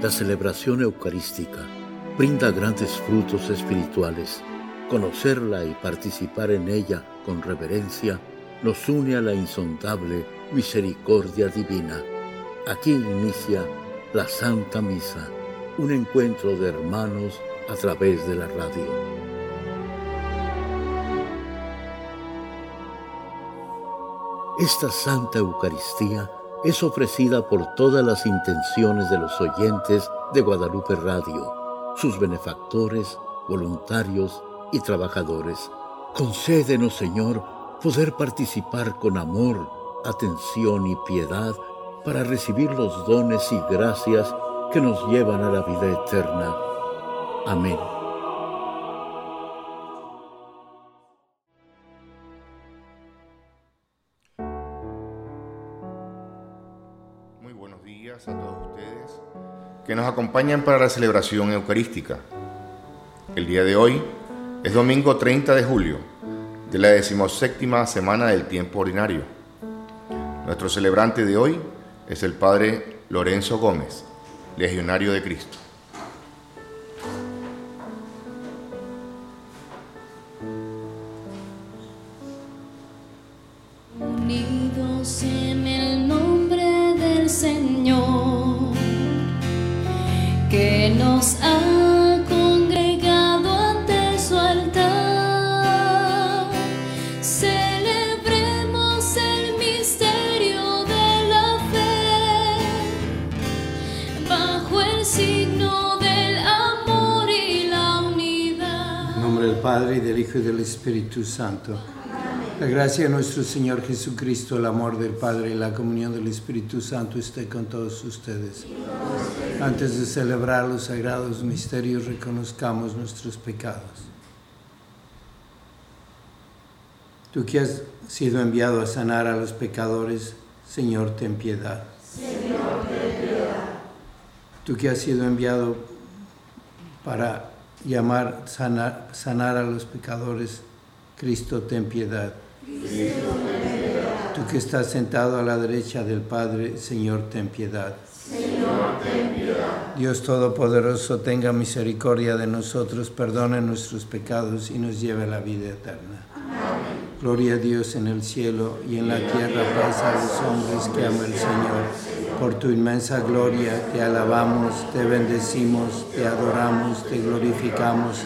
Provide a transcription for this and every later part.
La celebración eucarística brinda grandes frutos espirituales. Conocerla y participar en ella con reverencia nos une a la insondable misericordia divina. Aquí inicia la Santa Misa, un encuentro de hermanos a través de la radio. Esta Santa Eucaristía es ofrecida por todas las intenciones de los oyentes de Guadalupe Radio, sus benefactores, voluntarios y trabajadores. Concédenos, Señor, poder participar con amor, atención y piedad para recibir los dones y gracias que nos llevan a la vida eterna. Amén. Que nos acompañan para la celebración eucarística. El día de hoy es domingo 30 de julio de la decimoséptima semana del tiempo ordinario. Nuestro celebrante de hoy es el Padre Lorenzo Gómez, legionario de Cristo. Espíritu Santo. La gracia de nuestro Señor Jesucristo, el amor del Padre y la comunión del Espíritu Santo esté con todos ustedes. Antes de celebrar los sagrados misterios, reconozcamos nuestros pecados. Tú que has sido enviado a sanar a los pecadores, Señor, ten piedad. Señor, ten piedad. Tú que has sido enviado para llamar, sanar, sanar a los pecadores, Cristo, ten piedad. Tú que estás sentado a la derecha del Padre, Señor, ten piedad. Ten piedad. Dios Todopoderoso, tenga misericordia de nosotros, perdone nuestros pecados y nos lleve a la vida eterna. Gloria a Dios en el cielo y en la tierra paz a los hombres que ama el Señor. Por tu inmensa gloria te alabamos, te bendecimos, te adoramos, te glorificamos.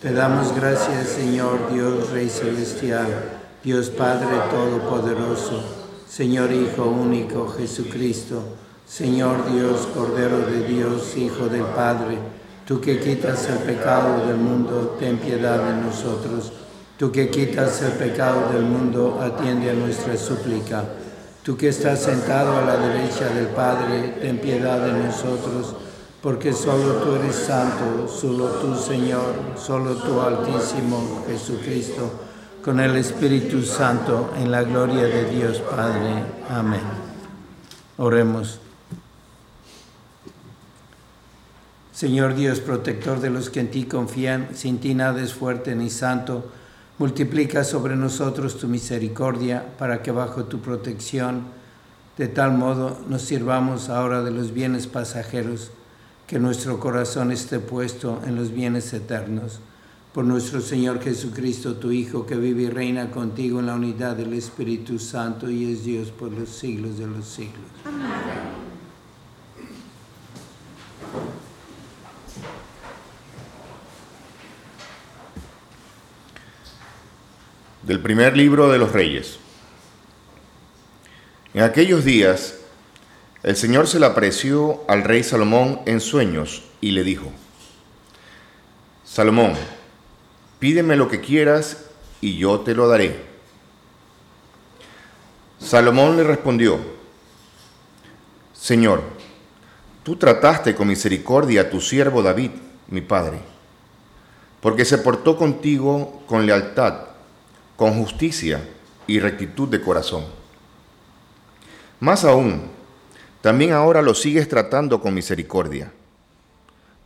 Te damos gracias, Señor Dios Rey Celestial. Dios Padre Todopoderoso, Señor Hijo único Jesucristo, Señor Dios, Cordero de Dios, Hijo del Padre, tú que quitas el pecado del mundo, ten piedad de nosotros. Tú que quitas el pecado del mundo, atiende a nuestra súplica. Tú que estás sentado a la derecha del Padre, ten piedad de nosotros, porque solo tú eres santo, solo tú Señor, solo tú Altísimo Jesucristo con el Espíritu Santo, en la gloria de Dios Padre. Amén. Oremos. Señor Dios, protector de los que en ti confían, sin ti nada es fuerte ni santo, multiplica sobre nosotros tu misericordia para que bajo tu protección, de tal modo nos sirvamos ahora de los bienes pasajeros, que nuestro corazón esté puesto en los bienes eternos por nuestro Señor Jesucristo, tu Hijo, que vive y reina contigo en la unidad del Espíritu Santo y es Dios por los siglos de los siglos. Del primer libro de los Reyes. En aquellos días, el Señor se le apareció al rey Salomón en sueños y le dijo, Salomón, pídeme lo que quieras y yo te lo daré. Salomón le respondió, Señor, tú trataste con misericordia a tu siervo David, mi padre, porque se portó contigo con lealtad, con justicia y rectitud de corazón. Más aún, también ahora lo sigues tratando con misericordia,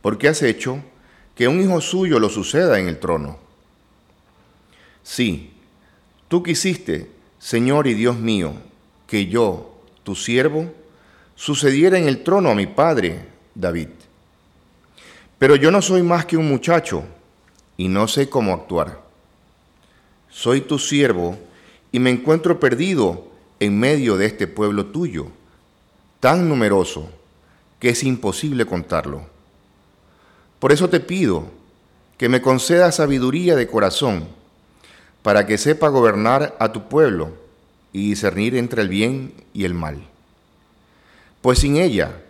porque has hecho que un hijo suyo lo suceda en el trono. Sí, tú quisiste, Señor y Dios mío, que yo, tu siervo, sucediera en el trono a mi padre David. Pero yo no soy más que un muchacho y no sé cómo actuar. Soy tu siervo y me encuentro perdido en medio de este pueblo tuyo, tan numeroso que es imposible contarlo. Por eso te pido que me conceda sabiduría de corazón, para que sepa gobernar a tu pueblo y discernir entre el bien y el mal. Pues sin ella,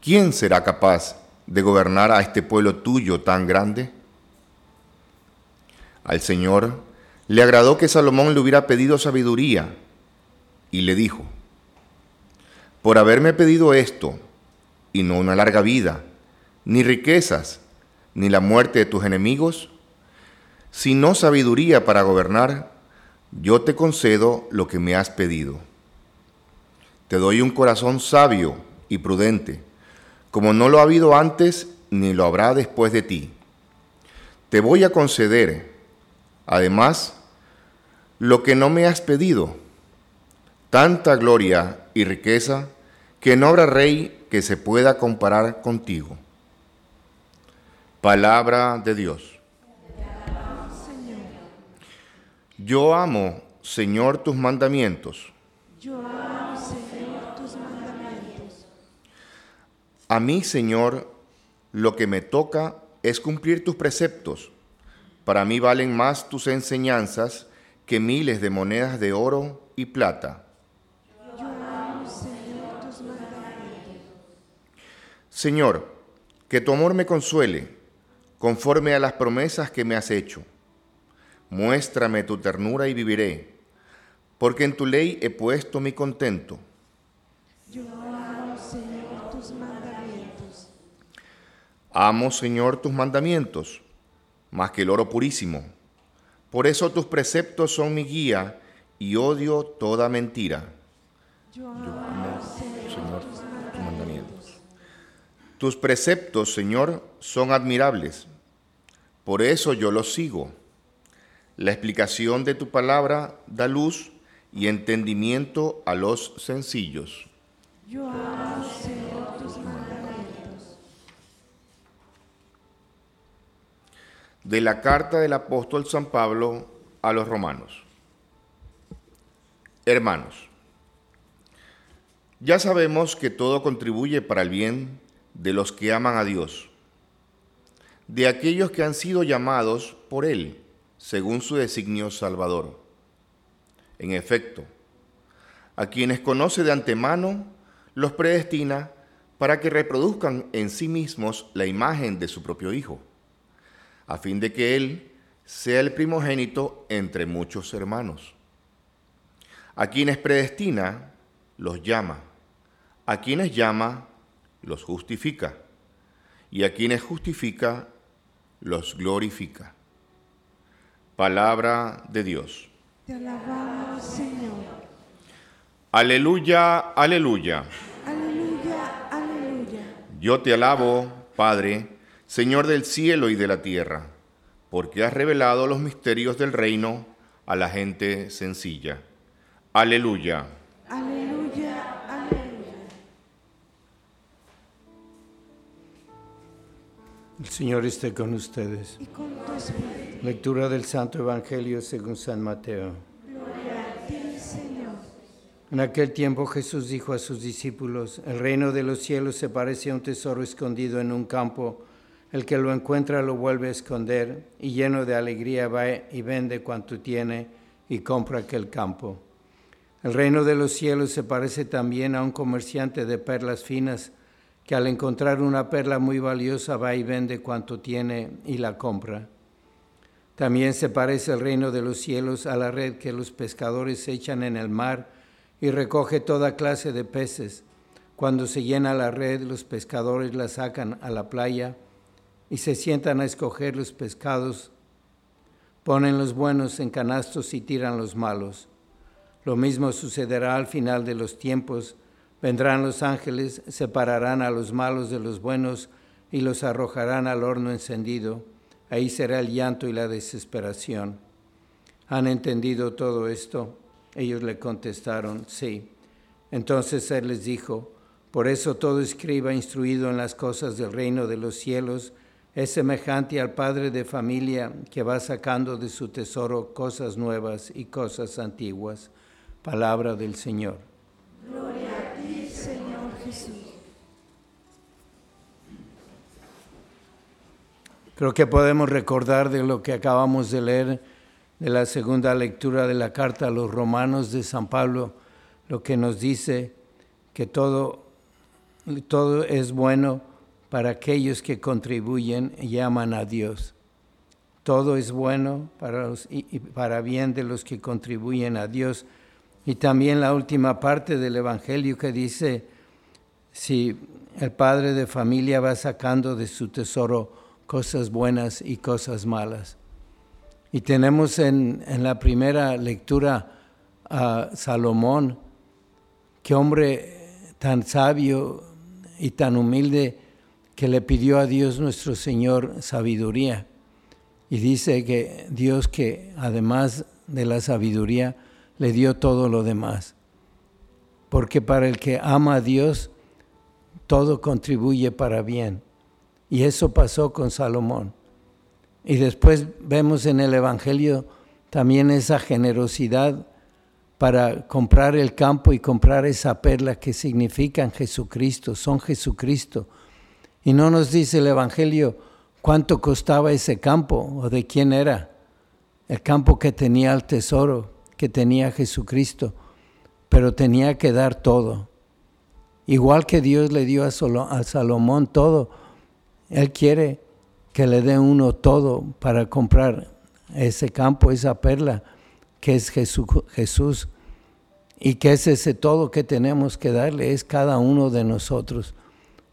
¿quién será capaz de gobernar a este pueblo tuyo tan grande? Al Señor le agradó que Salomón le hubiera pedido sabiduría y le dijo, por haberme pedido esto, y no una larga vida, ni riquezas, ni la muerte de tus enemigos, sino sabiduría para gobernar, yo te concedo lo que me has pedido. Te doy un corazón sabio y prudente, como no lo ha habido antes ni lo habrá después de ti. Te voy a conceder, además, lo que no me has pedido, tanta gloria y riqueza que no habrá rey que se pueda comparar contigo. Palabra de Dios. Yo amo, Señor, tus mandamientos. Yo amo, Señor, tus mandamientos. A mí, Señor, lo que me toca es cumplir tus preceptos. Para mí valen más tus enseñanzas que miles de monedas de oro y plata. Yo amo, Señor, tus mandamientos. Señor, que tu amor me consuele, conforme a las promesas que me has hecho. Muéstrame tu ternura y viviré, porque en tu ley he puesto mi contento. Yo amo, Señor, tus mandamientos. Amo, Señor, tus mandamientos, más que el oro purísimo. Por eso tus preceptos son mi guía y odio toda mentira. Yo amo, Tus preceptos, Señor, son admirables. Por eso yo los sigo. La explicación de tu palabra da luz y entendimiento a los sencillos. Yo amo, Señor, tus mandamientos. De la carta del apóstol San Pablo a los romanos. Hermanos, ya sabemos que todo contribuye para el bien de los que aman a Dios, de aquellos que han sido llamados por Él, según su designio salvador. En efecto, a quienes conoce de antemano, los predestina para que reproduzcan en sí mismos la imagen de su propio Hijo, a fin de que Él sea el primogénito entre muchos hermanos. A quienes predestina, los llama. A quienes llama, los justifica. Y a quienes justifica, los glorifica. Palabra de Dios. Te alabamos, Señor. Aleluya, aleluya. Aleluya, aleluya. Yo te alabo, Padre, Señor del cielo y de la tierra, porque has revelado los misterios del reino a la gente sencilla. Aleluya. Aleluya, El Señor esté con ustedes. Y con tu espíritu. Lectura del Santo Evangelio según San Mateo. Gloria a ti, Señor. En aquel tiempo Jesús dijo a sus discípulos, el reino de los cielos se parece a un tesoro escondido en un campo. El que lo encuentra lo vuelve a esconder y lleno de alegría va y vende cuanto tiene y compra aquel campo. El reino de los cielos se parece también a un comerciante de perlas finas que al encontrar una perla muy valiosa va y vende cuanto tiene y la compra. También se parece el reino de los cielos a la red que los pescadores echan en el mar y recoge toda clase de peces. Cuando se llena la red, los pescadores la sacan a la playa y se sientan a escoger los pescados. Ponen los buenos en canastos y tiran los malos. Lo mismo sucederá al final de los tiempos. Vendrán los ángeles, separarán a los malos de los buenos y los arrojarán al horno encendido. Ahí será el llanto y la desesperación. ¿Han entendido todo esto? Ellos le contestaron, sí. Entonces él les dijo, por eso todo escriba instruido en las cosas del reino de los cielos Es semejante al padre de familia que va sacando de su tesoro cosas nuevas y cosas antiguas. Palabra del Señor. Gloria Creo que podemos recordar de lo que acabamos de leer de la segunda lectura de la carta a los romanos de San Pablo, lo que nos dice que todo, todo es bueno para aquellos que contribuyen y aman a Dios. Todo es bueno para, para bien de los que contribuyen a Dios. Y también la última parte del Evangelio que dice, si el padre de familia va sacando de su tesoro cosas buenas y cosas malas. Y tenemos en, en la primera lectura a Salomón, que hombre tan sabio y tan humilde que le pidió a Dios nuestro Señor sabiduría. Y dice que Dios que además de la sabiduría le dio todo lo demás. Porque para el que ama a Dios, todo contribuye para bien. Y eso pasó con Salomón. Y después vemos en el Evangelio también esa generosidad para comprar el campo y comprar esa perla que significan Jesucristo, son Jesucristo. Y no nos dice el Evangelio cuánto costaba ese campo o de quién era. El campo que tenía el tesoro, que tenía Jesucristo, pero tenía que dar todo. Igual que Dios le dio a, Salomón todo, Él quiere que le dé uno todo para comprar ese campo, esa perla que es Jesús. Y que es ese todo que tenemos que darle, es cada uno de nosotros.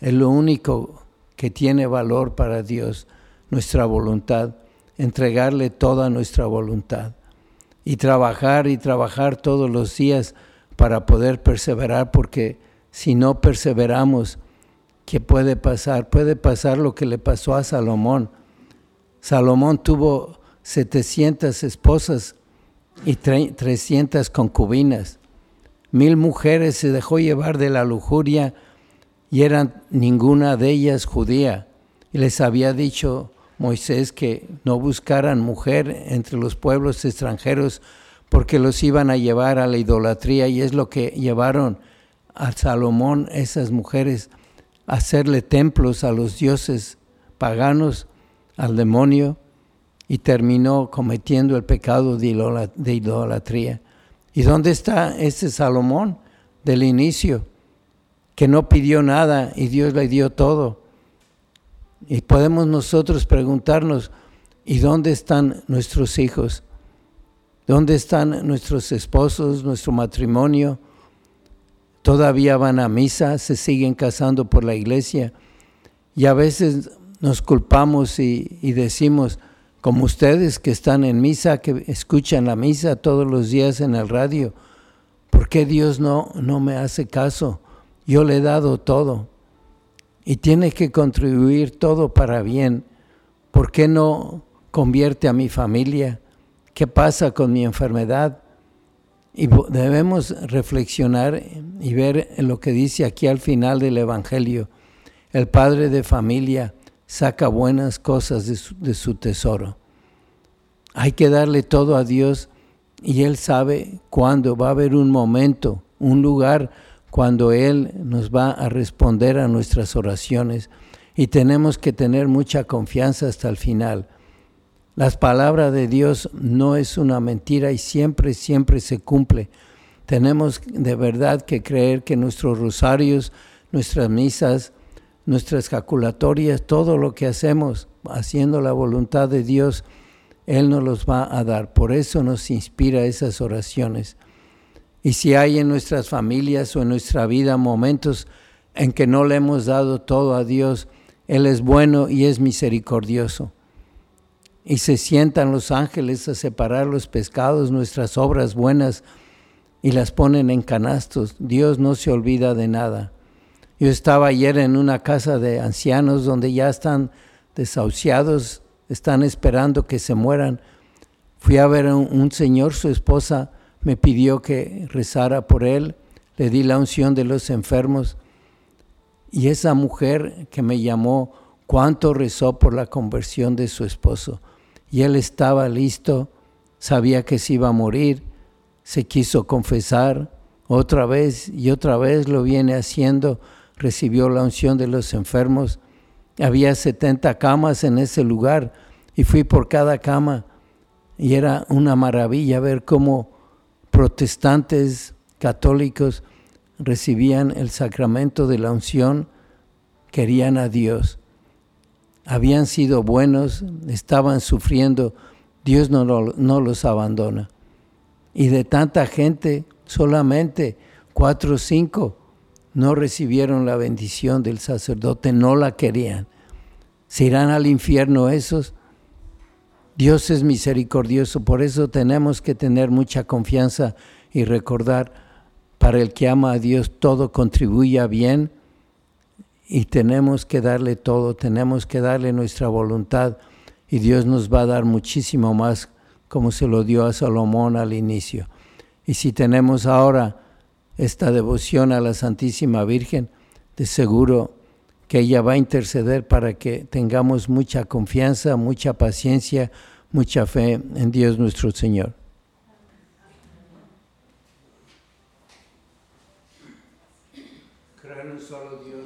Es lo único que tiene valor para Dios, nuestra voluntad, entregarle toda nuestra voluntad y trabajar y trabajar todos los días para poder perseverar, porque si no perseveramos, ¿qué puede pasar? Puede pasar lo que le pasó a Salomón. Salomón tuvo 700 esposas y 300 concubinas. Mil mujeres se dejó llevar de la lujuria y eran ninguna de ellas judía. Y les había dicho Moisés que no buscaran mujer entre los pueblos extranjeros porque los iban a llevar a la idolatría y es lo que llevaron a Salomón esas mujeres hacerle templos a los dioses paganos, al demonio y terminó cometiendo el pecado de idolatría. ¿Y dónde está ese Salomón del inicio? Que no pidió nada y Dios le dio todo. Y podemos nosotros preguntarnos, ¿y dónde están nuestros hijos? ¿Dónde están nuestros esposos, nuestro matrimonio? Todavía van a misa, se siguen casando por la iglesia. Y a veces nos culpamos y, decimos, como ustedes que están en misa, que escuchan la misa todos los días en el radio, ¿por qué Dios no, no me hace caso? Yo le he dado todo y tiene que contribuir todo para bien. ¿Por qué no convierte a mi familia? ¿Qué pasa con mi enfermedad? Y debemos reflexionar y ver lo que dice aquí al final del Evangelio. El padre de familia saca buenas cosas de su, tesoro. Hay que darle todo a Dios y Él sabe cuándo va a haber un momento, un lugar, cuando Él nos va a responder a nuestras oraciones. Y tenemos que tener mucha confianza hasta el final. Las palabras de Dios no es una mentira y siempre, siempre se cumple. Tenemos de verdad que creer que nuestros rosarios, nuestras misas, nuestras jaculatorias, todo lo que hacemos haciendo la voluntad de Dios, Él nos los va a dar. Por eso nos inspira esas oraciones. Y si hay en nuestras familias o en nuestra vida momentos en que no le hemos dado todo a Dios, Él es bueno y es misericordioso. Y se sientan los ángeles a separar los pescados, nuestras obras buenas, y las ponen en canastos. Dios no se olvida de nada. Yo estaba ayer en una casa de ancianos donde ya están desahuciados, están esperando que se mueran. Fui a ver a un, señor, su esposa me pidió que rezara por él, le di la unción de los enfermos y esa mujer que me llamó cuánto rezó por la conversión de su esposo. Y él estaba listo, sabía que se iba a morir, se quiso confesar otra vez y otra vez lo viene haciendo, recibió la unción de los enfermos. Había 70 camas en ese lugar y fui por cada cama y era una maravilla ver cómo protestantes católicos recibían el sacramento de la unción, querían a Dios, habían sido buenos, estaban sufriendo, Dios no, no los abandona. Y de tanta gente, solamente cuatro o cinco no recibieron la bendición del sacerdote, no la querían. ¿Se irán al infierno esos? Dios es misericordioso, por eso tenemos que tener mucha confianza y recordar, para el que ama a Dios todo contribuye a bien y tenemos que darle todo, tenemos que darle nuestra voluntad y Dios nos va a dar muchísimo más como se lo dio a Salomón al inicio. Y si tenemos ahora esta devoción a la Santísima Virgen, de seguro que ella va a interceder para que tengamos mucha confianza, mucha paciencia, mucha fe en Dios nuestro Señor. Creo en un solo Dios,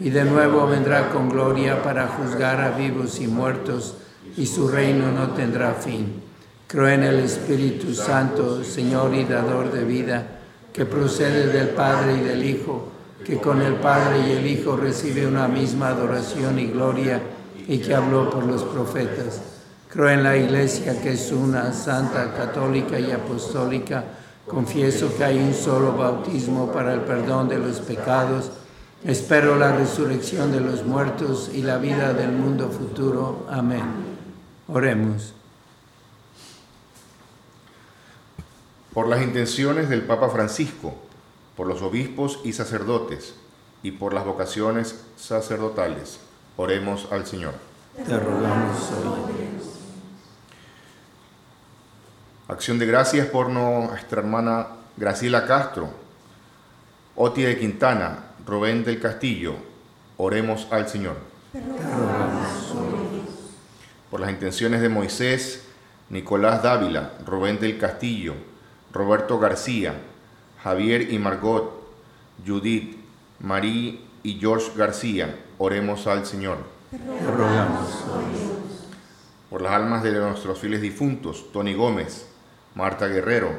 y de nuevo vendrá con gloria para juzgar a vivos y muertos, y su reino no tendrá fin. Creo en el Espíritu Santo, Señor y dador de vida, que procede del Padre y del Hijo, que con el Padre y el Hijo recibe una misma adoración y gloria, y que habló por los profetas. Creo en la Iglesia, que es una, santa, católica y apostólica. Confieso que hay un solo bautismo para el perdón de los pecados. Espero la resurrección de los muertos y la vida del mundo futuro. Amén. Oremos. Por las intenciones del Papa Francisco, por los obispos y sacerdotes, y por las vocaciones sacerdotales, oremos al Señor. Te rogamos hoy. Acción de gracias por nuestra hermana Graciela Castro, Oti de Quintana, Rubén del Castillo, oremos al Señor. Por las intenciones de Moisés, Nicolás Dávila, Rubén del Castillo, Roberto García, Javier y Margot, Judith, Marí y George García, oremos al Señor. Por las almas de nuestros fieles difuntos, Tony Gómez, Marta Guerrero,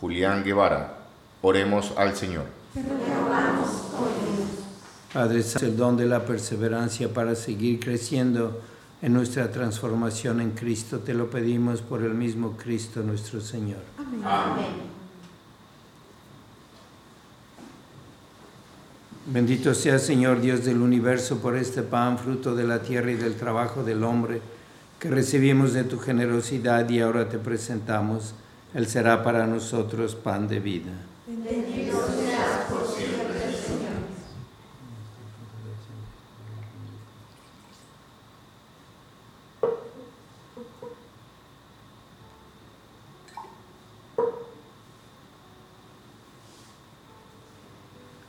Julián Guevara, oremos al Señor. Padre, Santo, el don de la perseverancia para seguir creciendo en nuestra transformación en Cristo. Te lo pedimos por el mismo Cristo nuestro Señor. Bendito sea Señor Dios del universo por este pan, fruto de la tierra y del trabajo del hombre, que recibimos de tu generosidad y ahora te presentamos. Él será para nosotros pan de vida. Bendito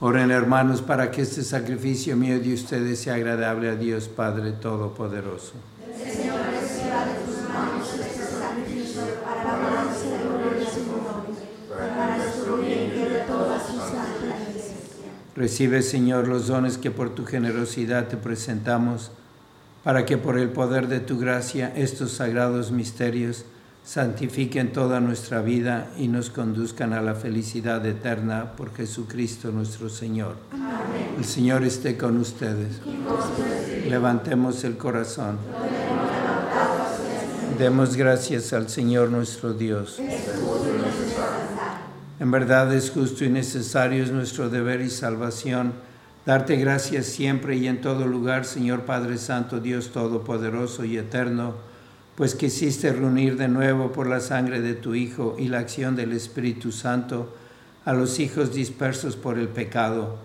Oren hermanos para que este sacrificio mío de ustedes sea agradable a Dios Padre Todopoderoso. Recibe, Señor, los dones que por tu generosidad te presentamos, para que por el poder de tu gracia estos sagrados misterios santifiquen toda nuestra vida y nos conduzcan a la felicidad eterna por Jesucristo nuestro Señor. El Señor esté con ustedes. Levantemos el corazón. Demos gracias al Señor nuestro Dios. En verdad es justo y necesario, es nuestro deber y salvación, darte gracias siempre y en todo lugar, Señor Padre Santo, Dios Todopoderoso y Eterno, pues quisiste reunir de nuevo por la sangre de tu Hijo y la acción del Espíritu Santo a los hijos dispersos por el pecado,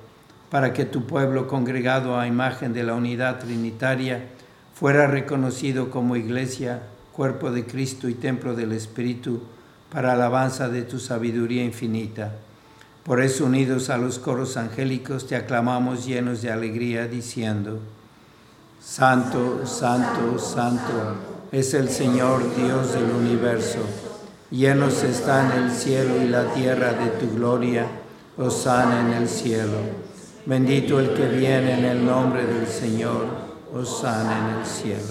para que tu pueblo congregado a imagen de la unidad trinitaria fuera reconocido como iglesia, cuerpo de Cristo y templo del Espíritu, para alabanza de tu sabiduría infinita. Por eso, unidos a los coros angélicos, te aclamamos llenos de alegría, diciendo, Santo, Santo, Santo es el Señor Dios del universo. Llenos están el cielo y la tierra de tu gloria. Osana en el cielo. Bendito el que viene en el nombre del Señor. Osana en el cielo.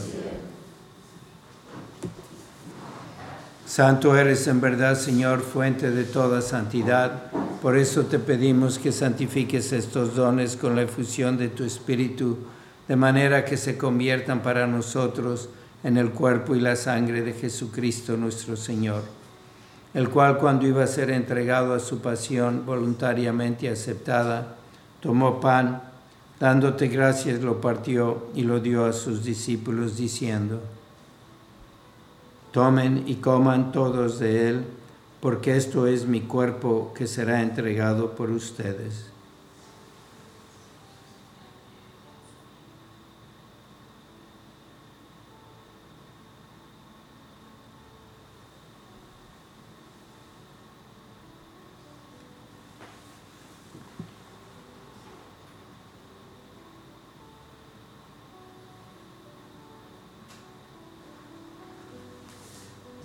Santo eres en verdad, Señor, fuente de toda santidad. Por eso te pedimos que santifiques estos dones con la efusión de tu Espíritu, de manera que se conviertan para nosotros en el cuerpo y la sangre de Jesucristo nuestro Señor, el cual cuando iba a ser entregado a su pasión voluntariamente aceptada, tomó pan, dándote gracias, lo partió y lo dio a sus discípulos, diciendo, Tomen y coman todos de él, porque esto es mi cuerpo que será entregado por ustedes.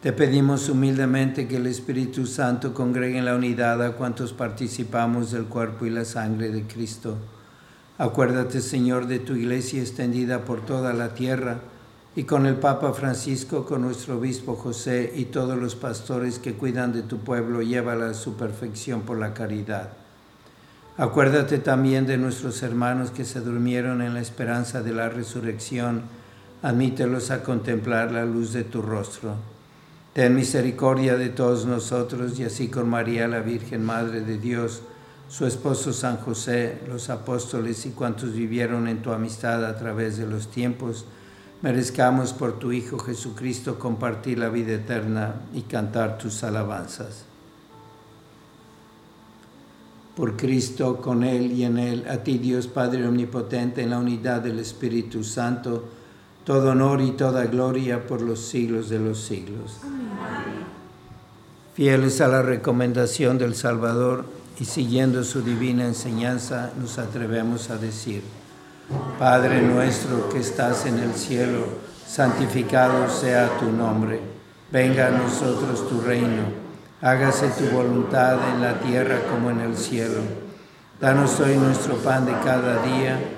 Te pedimos humildemente que el Espíritu Santo congregue en la unidad a cuantos participamos del cuerpo y la sangre de Cristo. Acuérdate, Señor, de tu iglesia extendida por toda la tierra y con el Papa Francisco, con nuestro obispo José y todos los pastores que cuidan de tu pueblo, llévala a su perfección por la caridad. Acuérdate también de nuestros hermanos que se durmieron en la esperanza de la resurrección. Admítelos a contemplar la luz de tu rostro. Ten misericordia de todos nosotros y así con María, la Virgen Madre de Dios, su esposo San José, los apóstoles y cuantos vivieron en tu amistad a través de los tiempos, merezcamos por tu Hijo Jesucristo compartir la vida eterna y cantar tus alabanzas. Por Cristo, con Él y en Él, a ti Dios Padre Omnipotente, en la unidad del Espíritu Santo, todo honor y toda gloria por los siglos de los siglos. Fieles a la recomendación del Salvador y siguiendo su divina enseñanza, nos atrevemos a decir, Padre nuestro que estás en el cielo, santificado sea tu nombre. Venga a nosotros tu reino. Hágase tu voluntad en la tierra como en el cielo. Danos hoy nuestro pan de cada día.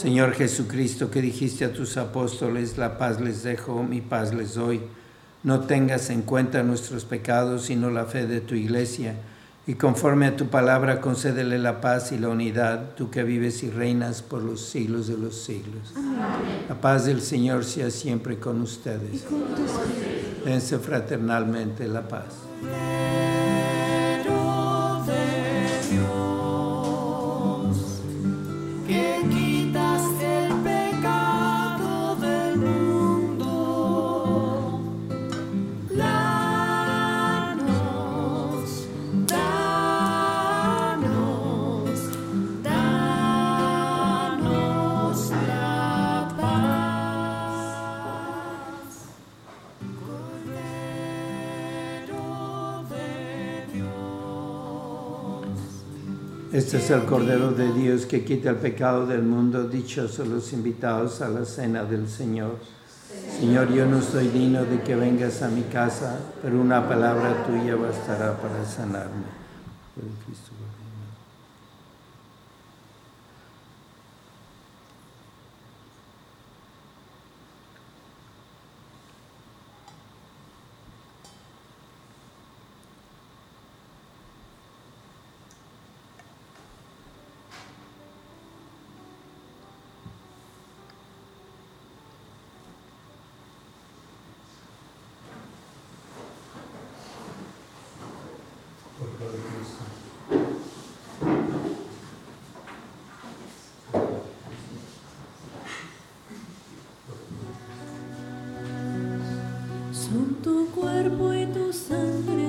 Señor Jesucristo, que dijiste a tus apóstoles, la paz les dejo, mi paz les doy. No tengas en cuenta nuestros pecados, sino la fe de tu iglesia y conforme a tu palabra concédele la paz y la unidad, tú que vives y reinas por los siglos de los siglos. La paz del Señor sea siempre con ustedes. Dense fraternalmente la paz. Este es el Cordero de Dios que quita el pecado del mundo. Dichosos los invitados a la cena del Señor. Señor, yo no soy digno de que vengas a mi casa, pero una palabra tuya bastará para sanarme. Por el Cristo, guardián. Son tu cuerpo y tu sangre,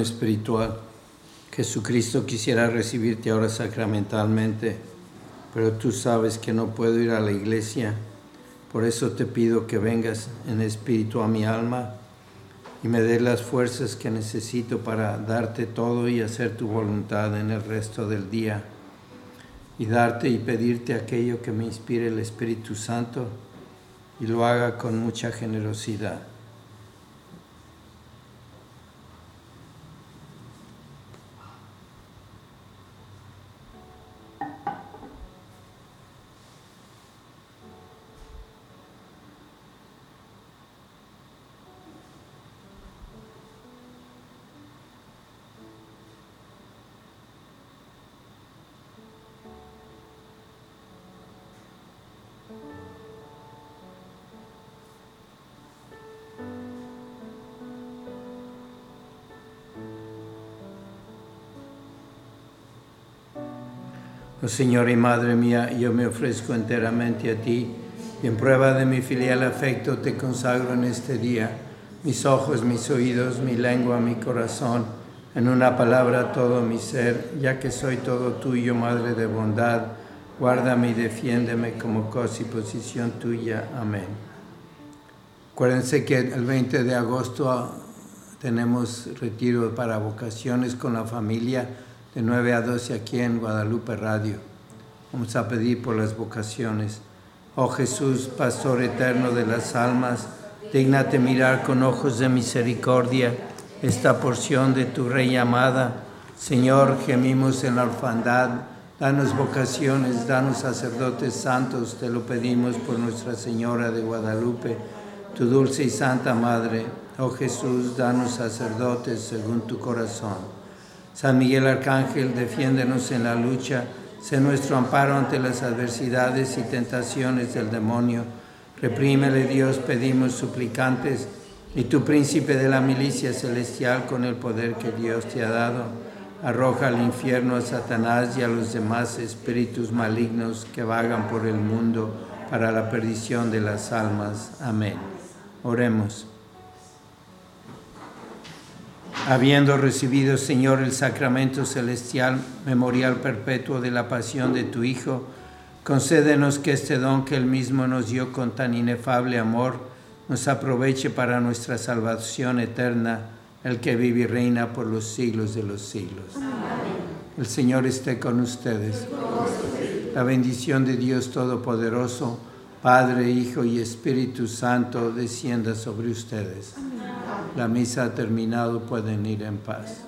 Espiritual. Jesucristo quisiera recibirte ahora sacramentalmente, pero tú sabes que no puedo ir a la iglesia. Por eso te pido que vengas en espíritu a mi alma y me des las fuerzas que necesito para darte todo y hacer tu voluntad en el resto del día. Y darte y pedirte aquello que me inspire el Espíritu Santo y lo haga con mucha generosidad. Oh Señor y Madre mía, yo me ofrezco enteramente a ti y en prueba de mi filial afecto te consagro en este día mis ojos, mis oídos, mi lengua, mi corazón, en una palabra todo mi ser, ya que soy todo tuyo, Madre de bondad, guárdame y defiéndeme como cosa y posición tuya. Amén. Acuérdense que el 20 de agosto ah, tenemos retiro para vocaciones con la familia de 9 a 12 aquí en Guadalupe Radio. Vamos a pedir por las vocaciones. Oh Jesús, Pastor eterno de las almas, dignate mirar con ojos de misericordia esta porción de tu Rey amada. Señor, gemimos en la orfandad. Danos vocaciones, danos sacerdotes santos, te lo pedimos por Nuestra Señora de Guadalupe, tu dulce y santa Madre. Oh Jesús, danos sacerdotes según tu corazón. San Miguel Arcángel, defiéndenos en la lucha, sé nuestro amparo ante las adversidades y tentaciones del demonio. Reprímele Dios, pedimos suplicantes, y tu príncipe de la milicia celestial con el poder que Dios te ha dado, arroja al infierno a Satanás y a los demás espíritus malignos que vagan por el mundo para la perdición de las almas. Amén. Oremos. Habiendo recibido, Señor, el sacramento celestial, memorial perpetuo de la pasión de tu Hijo, concédenos que este don que Él mismo nos dio con tan inefable amor, nos aproveche para nuestra salvación eterna, el que vive y reina por los siglos de los siglos. El Señor esté con ustedes. La bendición de Dios Todopoderoso, Padre, Hijo y Espíritu Santo, descienda sobre ustedes. La misa ha terminado, pueden ir en paz.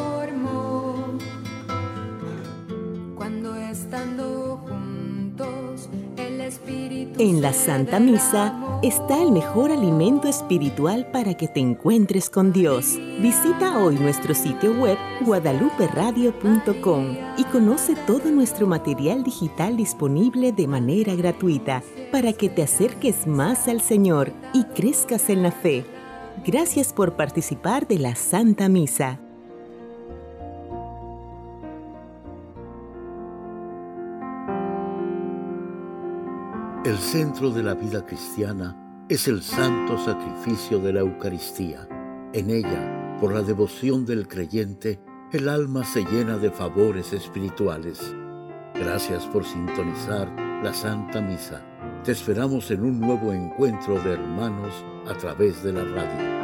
Formó. Cuando estando juntos, el espíritu En la Santa Misa está el mejor alimento espiritual para que te encuentres con Dios. Visita hoy nuestro sitio web guadaluperadio.com y conoce todo nuestro material digital disponible de manera gratuita para que te acerques más al Señor y crezcas en la fe. Gracias por participar de la Santa Misa. El centro de la vida cristiana es el santo sacrificio de la Eucaristía. En ella, por la devoción del creyente, el alma se llena de favores espirituales. Gracias por sintonizar la Santa Misa. Te esperamos en un nuevo encuentro de hermanos a través de la radio.